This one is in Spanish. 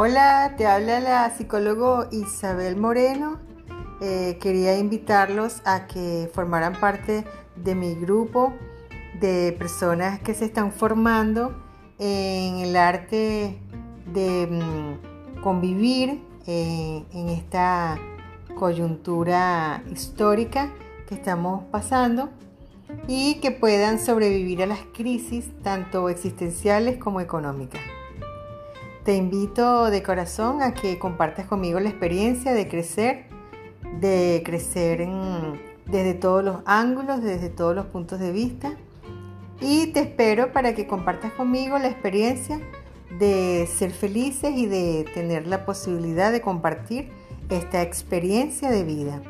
Hola, te habla la psicólogo Isabel Moreno. Eh, quería invitarlos a que formaran parte de mi grupo de personas que se están formando en el arte de mm, convivir eh, en esta coyuntura histórica que estamos pasando y que puedan sobrevivir a las crisis tanto existenciales como económicas. Te invito de corazón a que compartas conmigo la experiencia de crecer, de crecer desde todos los ángulos, desde todos los puntos de vista. Y te espero para que compartas conmigo la experiencia de ser felices y de tener la posibilidad de compartir esta experiencia de vida.